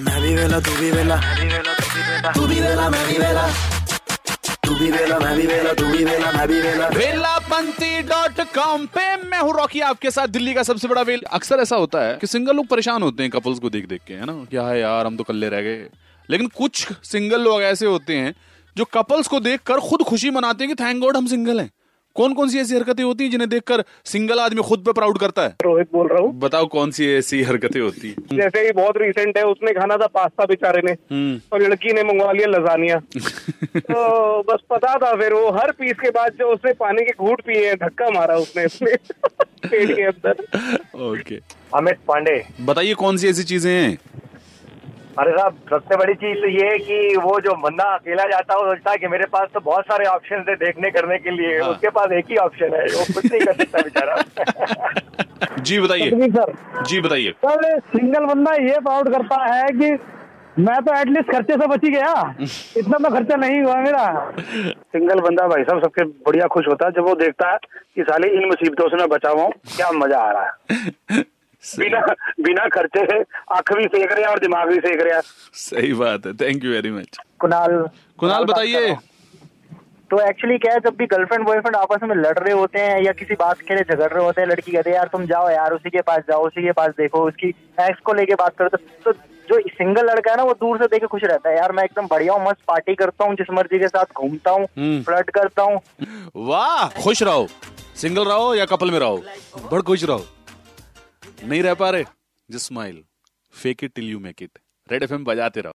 मैं भी वेला तू भी वेला तू भी वेला मैं भी वेला तू भी वेला मैं भी वेला तू भी वेला मैं भी वेला वेलापंथी डॉट कॉम पे मैं हूँ रॉकी आपके साथ दिल्ली का सबसे बड़ा वेल। अक्सर ऐसा होता है कि सिंगल लोग परेशान होते हैं कपल्स को देख देख के, है ना? क्या है यार, हम तो कल्ले रह गए। लेकिन कुछ सिंगल लोग ऐसे होते हैं, जो कपल्स को देखकर खुद खुशी मनाते हैं कि थैंक गॉड हम सिंगल हैं। कौन कौन सी ऐसी हरकतें होती हैं जिन्हें देखकर सिंगल आदमी खुद पे प्राउड करता है? रोहित बोल रहा हूँ। बताओ कौन सी ऐसी हरकतें होती हैं? जैसे ही बहुत रिसेंट है उसने खाना था पास्ता बेचारे ने। हम्म। और लड़की ने मंगवा लिया लजानिया। तो बस पता था फिर वो हर पीस के बाद जो उसने पानी के घूट पिए हैं धक्का मारा उसने अपने पेट के अंदर। ओके अमित पांडे। बताइए कौन सी ऐसी चीज़ें हैं? अरे साहब सबसे बड़ी चीज़ तो ये है कि वो जो बंदा अकेला जाता है वो सोचता है कि मेरे पास तो बहुत सारे ऑप्शन है देखने करने के लिए। हाँ। उसके पास एक ही ऑप्शन है वो कुछ नहीं कर सकता बेचारा। जी बताइए। सर। जी बताइए। सर सिंगल बंदा ये प्राउड करता है कि मैं तो एटलीस्ट खर्चे से बची गया। इतना तो खर्चा नहीं हुआ मेरा। सिंगल बंदा भाई साहब सबके बढ़िया खुश होता है जब वो देखता है कि साले इन मुसीबतों से मैं बचा हुआ क्या मज़ा आ रहा है। बिना बिना खर्चे से आँख भी सेक रहे हैं और दिमाग भी सेक रहे हैं। सही बात है thank you very much Kunal Kunal बताइए। तो एक्चुअली क्या है जब भी गर्लफ्रेंड बॉयफ्रेंड आपस में लड़ रहे होते हैं या किसी बात के लिए झगड़ रहे होते हैं लड़की कहते हैं यार तुम जाओ यार उसी के पास जाओ उसी के पास देखो उसकी एक्स को लेके बात करो। तो, तो जो सिंगल लड़का है ना वो दूर से देखे खुश रहता है। यार मैं एकदम बढ़िया हूँ मस्त पार्टी करता हूँ जिस मर्ज़ी के साथ घूमता हूँ हम्म। फ्लर्ट करता हूँ। वाह खुश रहो। सिंगल रहो या कपल में रहो बड़ खुश रहो। नहीं रह पा रहे? Just smile fake it till you make it red FM बजाते रहो।